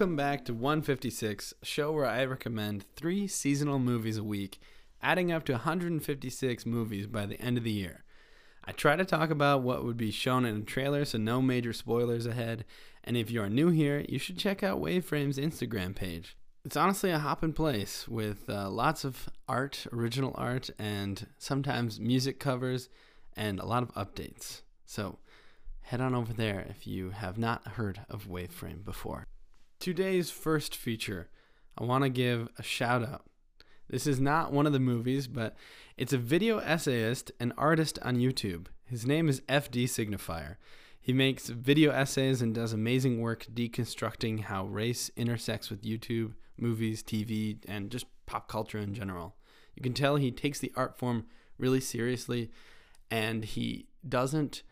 Welcome back to 156, a show where I recommend three seasonal movies a week, adding up to 156 movies by the end of the year. I try to talk about what would be shown in a trailer, so no major spoilers ahead. And if you are new here, you should check out Waveframe's Instagram page. It's honestly a hopping place with uh, lots of art, original art, and sometimes music covers and a lot of updates. So head on over there if you have not heard of Waveframe before. Today's first feature, I want to give a shout out. This is not one of the movies, but it's a video essayist and artist on YouTube. His name is FD Signifier. He makes video essays and does amazing work deconstructing how race intersects with YouTube, movies, TV, and just pop culture in general. You can tell he takes the art form really seriously and he doesn't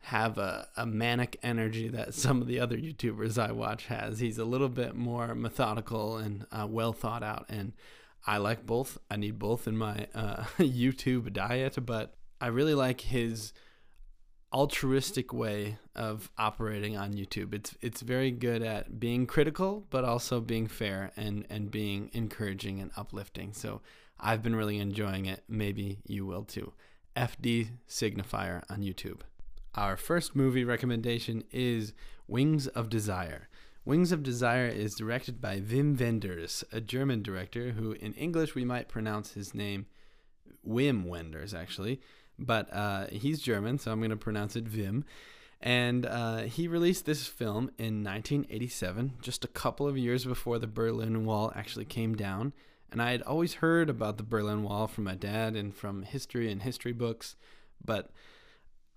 have a, a manic energy that some of the other YouTubers I watch has. He's a little bit more methodical and uh, well thought out, and I like both. I need both in my uh, YouTube diet, but I really like his altruistic way of operating on YouTube. It's it's very good at being critical, but also being fair and and being encouraging and uplifting. So I've been really enjoying it. Maybe you will too. FD Signifier on YouTube. Our first movie recommendation is Wings of Desire. Wings of Desire is directed by Wim Wenders, a German director who, in English, we might pronounce his name Wim Wenders, actually, but uh, he's German, so I'm going to pronounce it Wim. And uh, he released this film in 1987, just a couple of years before the Berlin Wall actually came down. And I had always heard about the Berlin Wall from my dad and from history and history books, but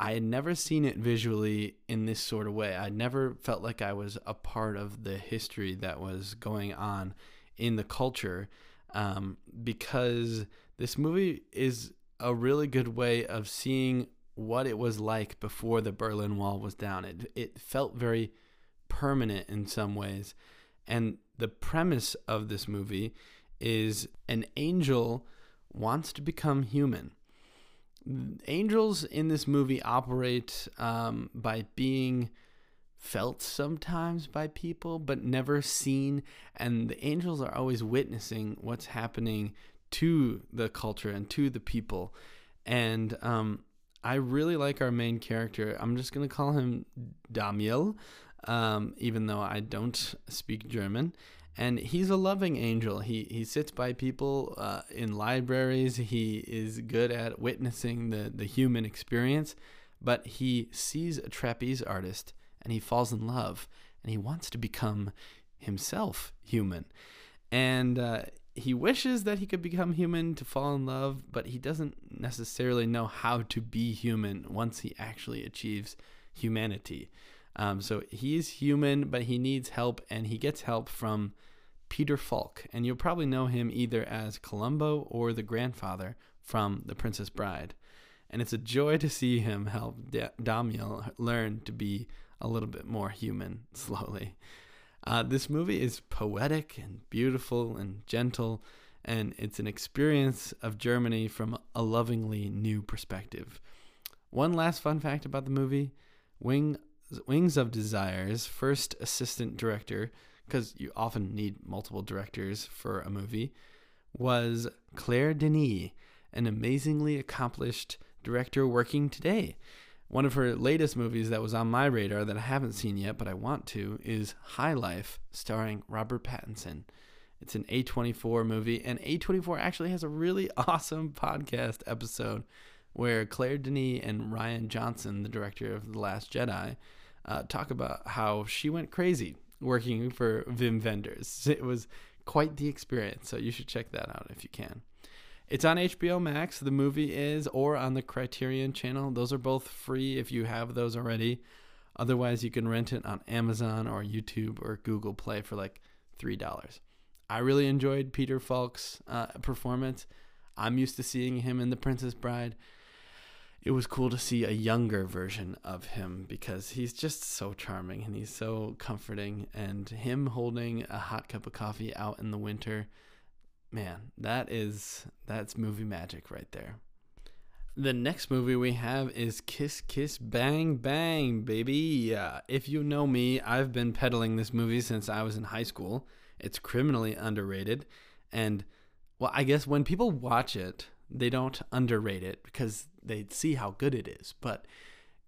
I had never seen it visually in this sort of way. I never felt like I was a part of the history that was going on in the culture um, because this movie is a really good way of seeing what it was like before the Berlin Wall was down. It, it felt very permanent in some ways. And the premise of this movie is an angel wants to become human angels in this movie operate um, by being felt sometimes by people, but never seen. And the angels are always witnessing what's happening to the culture and to the people. And um, I really like our main character. I'm just going to call him Damiel, um, even though I don't speak German and he's a loving angel. He he sits by people uh, in libraries. He is good at witnessing the the human experience, but he sees a trapeze artist and he falls in love and he wants to become himself human, and uh, he wishes that he could become human to fall in love, but he doesn't necessarily know how to be human once he actually achieves humanity. Um, so he's human, but he needs help, and he gets help from Peter Falk. And you'll probably know him either as Columbo or the grandfather from The Princess Bride. And it's a joy to see him help Damiel learn to be a little bit more human slowly. Uh, this movie is poetic and beautiful and gentle, and it's an experience of Germany from a lovingly new perspective. One last fun fact about the movie Wing Wings of Desire's first assistant director, because you often need multiple directors for a movie, was Claire Denis, an amazingly accomplished director working today. One of her latest movies that was on my radar that I haven't seen yet, but I want to, is High Life, starring Robert Pattinson. It's an A24 movie, and A24 actually has a really awesome podcast episode where Claire Denis and Rian Johnson, the director of The Last Jedi, uh, talk about how she went crazy working for Wim Wenders. It was quite the experience, so you should check that out if you can. It's on HBO Max, the movie is, or on the Criterion channel. Those are both free if you have those already. Otherwise, you can rent it on Amazon or YouTube or Google Play for like $3. I really enjoyed Peter Falk's uh, performance. I'm used to seeing him in The Princess Bride it was cool to see a younger version of him because he's just so charming and he's so comforting and him holding a hot cup of coffee out in the winter man that is that's movie magic right there The next movie we have is Kiss Kiss Bang Bang, baby. Uh, if you know me, I've been peddling this movie since I was in high school. It's criminally underrated. And, well, I guess when people watch it, they don't underrate it because they see how good it is. But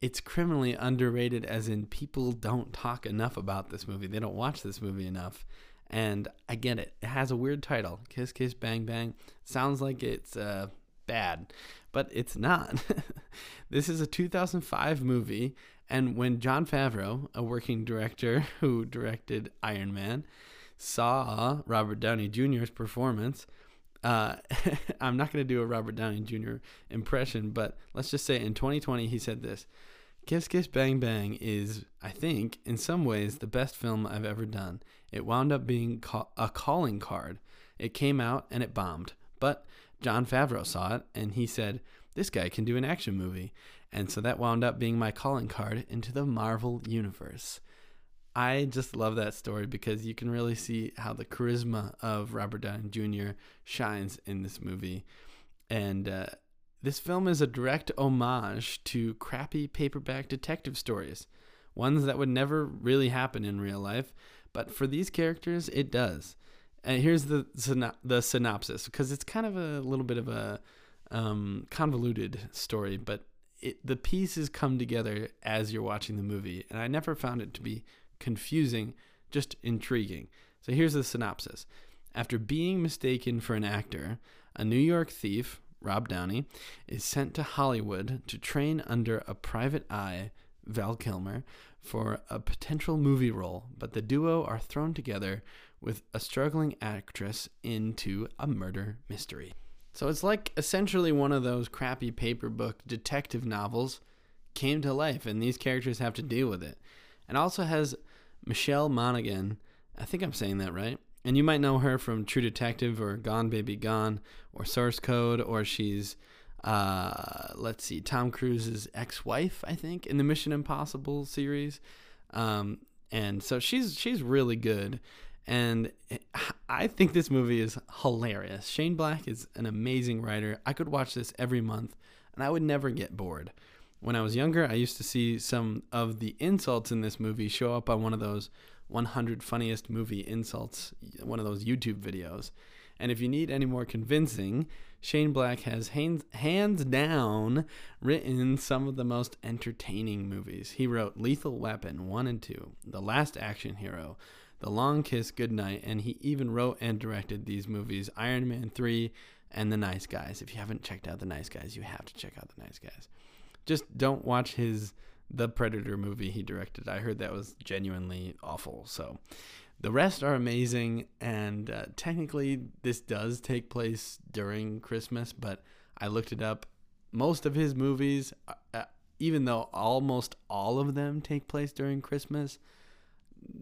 it's criminally underrated, as in people don't talk enough about this movie. They don't watch this movie enough. And I get it. It has a weird title Kiss Kiss Bang Bang. Sounds like it's uh, bad but it's not. this is a 2005 movie, and when Jon Favreau, a working director who directed Iron Man, saw Robert Downey Jr.'s performance, uh, I'm not going to do a Robert Downey Jr. impression, but let's just say in 2020 he said this Kiss Kiss Bang Bang is, I think, in some ways, the best film I've ever done. It wound up being a calling card. It came out and it bombed. But Jon Favreau saw it and he said, This guy can do an action movie. And so that wound up being my calling card into the Marvel Universe. I just love that story because you can really see how the charisma of Robert Downey Jr. shines in this movie. And uh, this film is a direct homage to crappy paperback detective stories, ones that would never really happen in real life. But for these characters, it does. And here's the the synopsis because it's kind of a little bit of a um, convoluted story, but it, the pieces come together as you're watching the movie, and I never found it to be confusing, just intriguing. So here's the synopsis: After being mistaken for an actor, a New York thief, Rob Downey, is sent to Hollywood to train under a private eye, Val Kilmer, for a potential movie role, but the duo are thrown together with a struggling actress into a murder mystery. So it's like essentially one of those crappy paper book detective novels came to life, and these characters have to deal with it. And also has Michelle Monaghan. I think I'm saying that right. And you might know her from True Detective or Gone Baby Gone or Source Code, or she's, uh, let's see, Tom Cruise's ex wife, I think, in the Mission Impossible series. Um, and so she's she's really good and I think this movie is hilarious. Shane Black is an amazing writer. I could watch this every month and I would never get bored. When I was younger, I used to see some of the insults in this movie show up on one of those 100 funniest movie insults, one of those YouTube videos. And if you need any more convincing, Shane Black has hands, hands down written some of the most entertaining movies. He wrote Lethal Weapon 1 and 2, The Last Action Hero, the Long Kiss Goodnight, and he even wrote and directed these movies Iron Man 3 and The Nice Guys. If you haven't checked out The Nice Guys, you have to check out The Nice Guys. Just don't watch his The Predator movie he directed. I heard that was genuinely awful. So the rest are amazing, and uh, technically, this does take place during Christmas, but I looked it up. Most of his movies, uh, uh even though almost all of them take place during Christmas,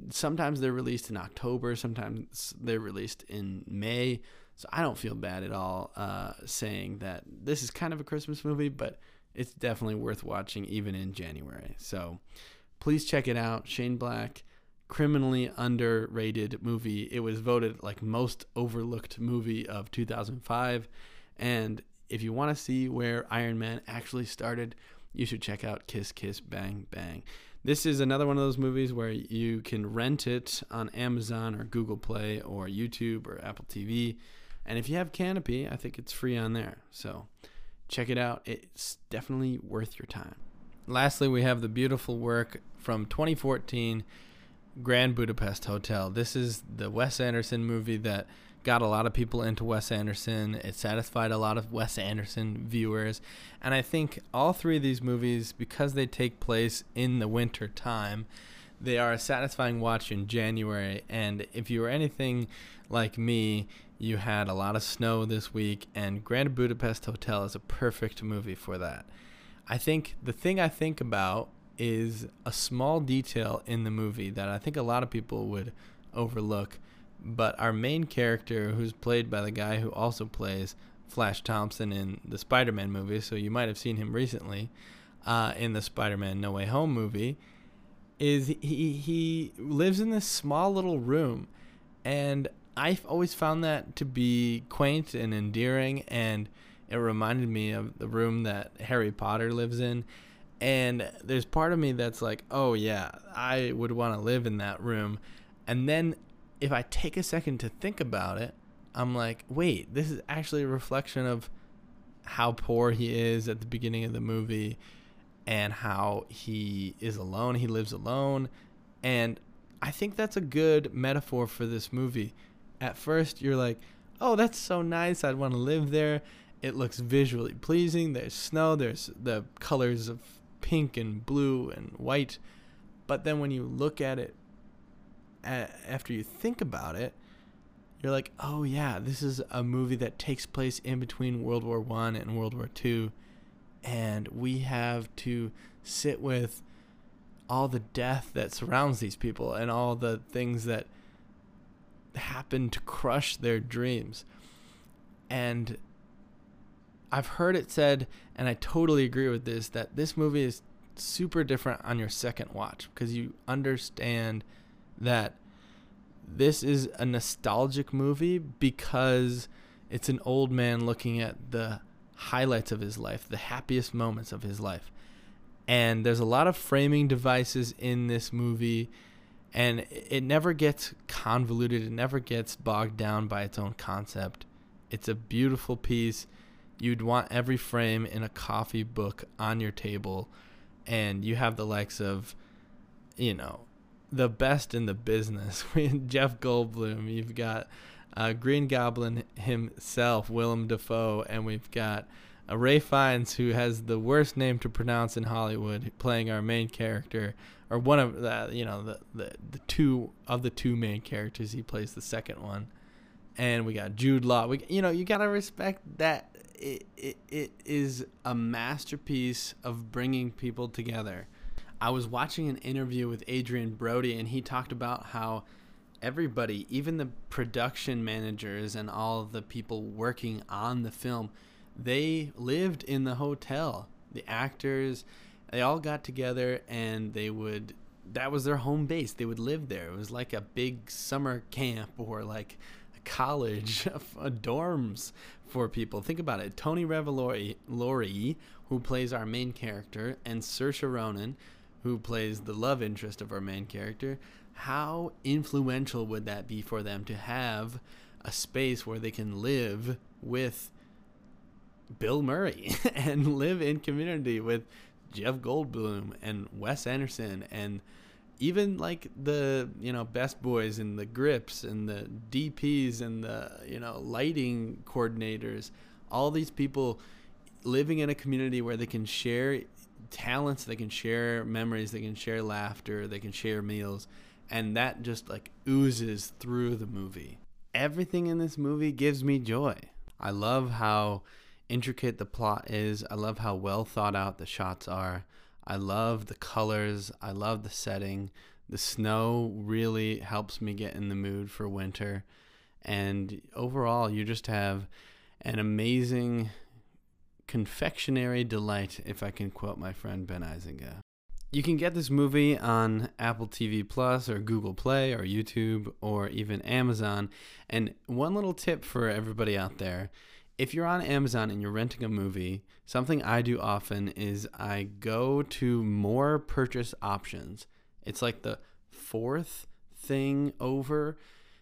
sometimes they're released in October, sometimes they're released in May. So I don't feel bad at all uh, saying that this is kind of a Christmas movie, but it's definitely worth watching even in January. So please check it out. Shane Black, criminally underrated movie. It was voted like most overlooked movie of 2005. And if you want to see where Iron Man actually started, you should check out Kiss Kiss Bang Bang. This is another one of those movies where you can rent it on Amazon or Google Play or YouTube or Apple TV. And if you have Kanopy, I think it's free on there. So check it out. It's definitely worth your time. Lastly, we have the beautiful work from 2014 Grand Budapest Hotel. This is the Wes Anderson movie that got a lot of people into Wes Anderson. It satisfied a lot of Wes Anderson viewers. And I think all three of these movies, because they take place in the winter time, they are a satisfying watch in January. And if you were anything like me, you had a lot of snow this week, and Grand Budapest Hotel is a perfect movie for that. I think the thing I think about is a small detail in the movie that I think a lot of people would overlook but our main character, who's played by the guy who also plays Flash Thompson in the Spider Man movie, so you might have seen him recently uh, in the Spider Man No Way Home movie, is he, he lives in this small little room. And I've always found that to be quaint and endearing. And it reminded me of the room that Harry Potter lives in. And there's part of me that's like, oh, yeah, I would want to live in that room. And then if I take a second to think about it, I'm like, wait, this is actually a reflection of how poor he is at the beginning of the movie and how he is alone. He lives alone. And I think that's a good metaphor for this movie. At first, you're like, oh, that's so nice. I'd want to live there. It looks visually pleasing. There's snow, there's the colors of pink and blue and white. But then when you look at it after you think about it, you're like, oh yeah, this is a movie that takes place in between World War One and World War Two, and we have to sit with all the death that surrounds these people and all the things that happen to crush their dreams. And I've heard it said, and I totally agree with this, that this movie is super different on your second watch because you understand that this is a nostalgic movie because it's an old man looking at the highlights of his life, the happiest moments of his life. And there's a lot of framing devices in this movie, and it never gets convoluted, it never gets bogged down by its own concept. It's a beautiful piece. You'd want every frame in a coffee book on your table, and you have the likes of, you know, the best in the business. Jeff Goldblum, you've got uh, Green Goblin himself, Willem Dafoe, and we've got uh, Ralph Fiennes, who has the worst name to pronounce in Hollywood, playing our main character, or one of the you know the, the the two of the two main characters. He plays the second one, and we got Jude Law. We you know you gotta respect that. It, it, it is a masterpiece of bringing people together I was watching an interview with Adrien Brody, and he talked about how everybody, even the production managers and all the people working on the film, they lived in the hotel. The actors, they all got together and they would that was their home base. They would live there. It was like a big summer camp or like a college, a uh, dorms for people. Think about it. Tony Revolori, who plays our main character, and Saoirse Ronan, who plays the love interest of our main character, how influential would that be for them to have a space where they can live with Bill Murray and live in community with Jeff Goldblum and Wes Anderson and even like the you know best boys and the grips and the DPs and the you know lighting coordinators. All these people living in a community where they can share talents they can share memories they can share laughter they can share meals and that just like oozes through the movie. Everything in this movie gives me joy. I love how intricate the plot is. I love how well thought out the shots are. I love the colors. I love the setting. The snow really helps me get in the mood for winter. And overall you just have an amazing confectionery delight, if I can quote my friend Ben Eisinga. You can get this movie on Apple TV Plus or Google Play or YouTube or even Amazon. And one little tip for everybody out there if you're on Amazon and you're renting a movie, something I do often is I go to more purchase options. It's like the fourth thing over.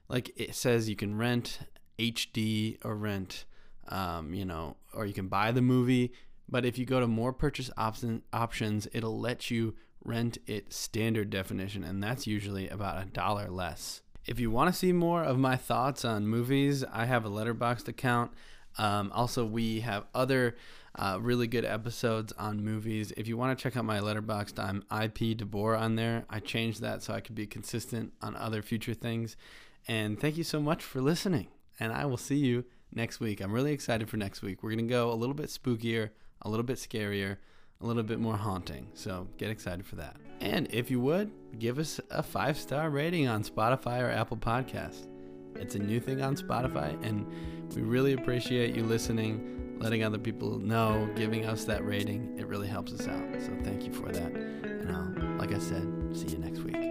Like it says you can rent HD or rent um, you know, or you can buy the movie. But if you go to more purchase option, options, it'll let you rent it standard definition, and that's usually about a dollar less. If you want to see more of my thoughts on movies, I have a Letterboxd account. Um, also, we have other uh, really good episodes on movies. If you want to check out my Letterboxd, I'm IP DeBoer on there. I changed that so I could be consistent on other future things. And thank you so much for listening. And I will see you next week. I'm really excited for next week. We're going to go a little bit spookier, a little bit scarier, a little bit more haunting. So get excited for that. And if you would, give us a five star rating on Spotify or Apple Podcast. It's a new thing on Spotify, and we really appreciate you listening, letting other people know, giving us that rating. It really helps us out. So thank you for that. And I'll, like I said, see you next week.